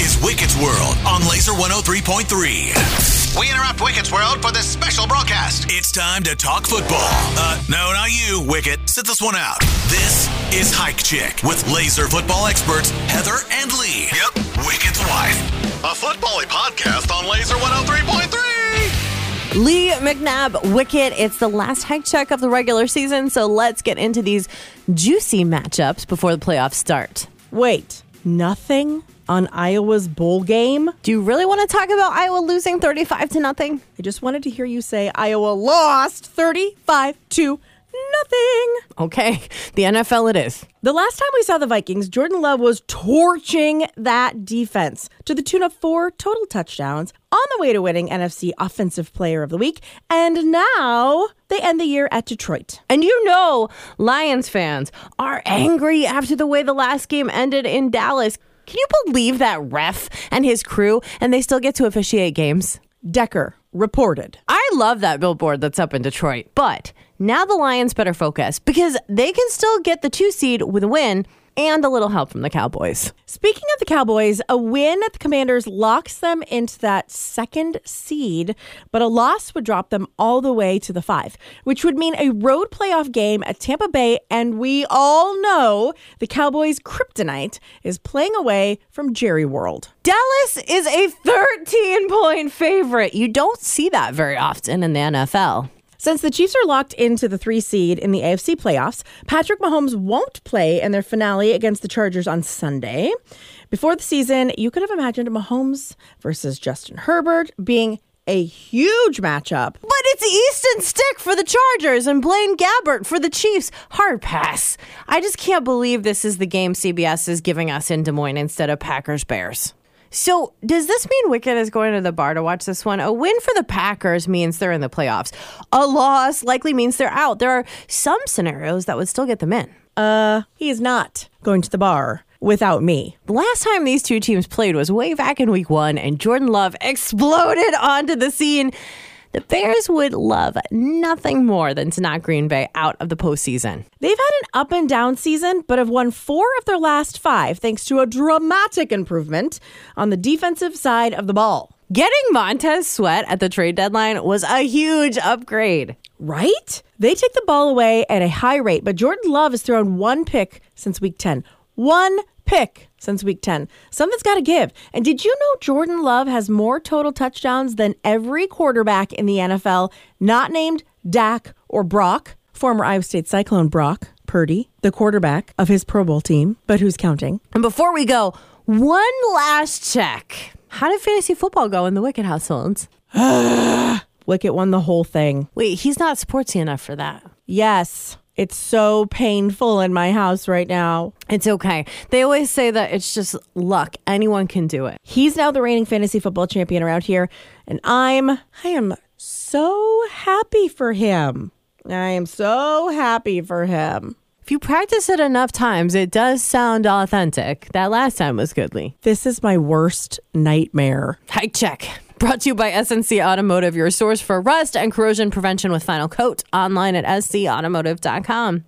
is Wicket's World on Laser 103.3. We interrupt Wicket's World for this special broadcast. It's time to talk football. Uh, no, not you, Wicket. Sit this one out. This is Hike Check with laser football experts Heather and Leigh. Yep, Wicket's wife. A football podcast on Laser 103.3. Leigh McNabb, Wicket. It's the last hike check of the regular season, so let's get into these juicy matchups before the playoffs start. Wait, nothing on Iowa's bowl game? Do you really want to talk about Iowa losing 35 to nothing? I just wanted to hear you say Iowa lost 35 to nothing. Okay, the NFL it is. The last time we saw the Vikings, Jordan Love was torching that defense to the tune of four total touchdowns on the way to winning NFC Offensive Player of the Week. And now they end the year at Detroit. And you know, Lions fans are angry after the way the last game ended in Dallas. Can you believe that ref and his crew and they still get to officiate games? Decker reported. I love that billboard that's up in Detroit, but now the Lions better focus because they can still get the two seed with a win and a little help from the Cowboys. Speaking of the Cowboys, a win at the Commanders locks them into that second seed, but a loss would drop them all the way to the five, which would mean a road playoff game at Tampa Bay. And we all know the Cowboys' kryptonite is playing away from Jerry World. Dallas is a 13 point favorite. You don't see that very often in the NFL. Since the Chiefs are locked into the three seed in the AFC playoffs, Patrick Mahomes won't play in their finale against the Chargers on Sunday. Before the season, you could have imagined Mahomes versus Justin Herbert being a huge matchup. But it's Easton Stick for the Chargers and Blaine Gabbert for the Chiefs. Hard pass. I just can't believe this is the game CBS is giving us in Des Moines instead of Packers Bears. So, does this mean Wicket is going to the bar to watch this one? A win for the Packers means they're in the playoffs. A loss likely means they're out. There are some scenarios that would still get them in. Uh, he is not going to the bar without me. The last time these two teams played was way back in week one, and Jordan Love exploded onto the scene. The Bears would love nothing more than to knock Green Bay out of the postseason. They've had an up and down season, but have won four of their last five thanks to a dramatic improvement on the defensive side of the ball. Getting Montez Sweat at the trade deadline was a huge upgrade. Right? They take the ball away at a high rate, but Jordan Love has thrown one pick since week 10. One pick since week 10. Something's got to give. And did you know Jordan Love has more total touchdowns than every quarterback in the NFL, not named Dak or Brock? Former Iowa State Cyclone Brock Purdy, the quarterback of his Pro Bowl team, but who's counting? And before we go, one last check. How did fantasy football go in the Wicket households? Wicket won the whole thing. Wait, he's not sportsy enough for that. Yes. It's so painful in my house right now. It's okay. They always say that it's just luck. Anyone can do it. He's now the reigning fantasy football champion around here, and I'm I am so happy for him. I am so happy for him. If you practice it enough times, it does sound authentic. That last time was goodly. This is my worst nightmare. Hike check. Brought to you by SNC Automotive, your source for rust and corrosion prevention with Final Coat. Online at scautomotive.com.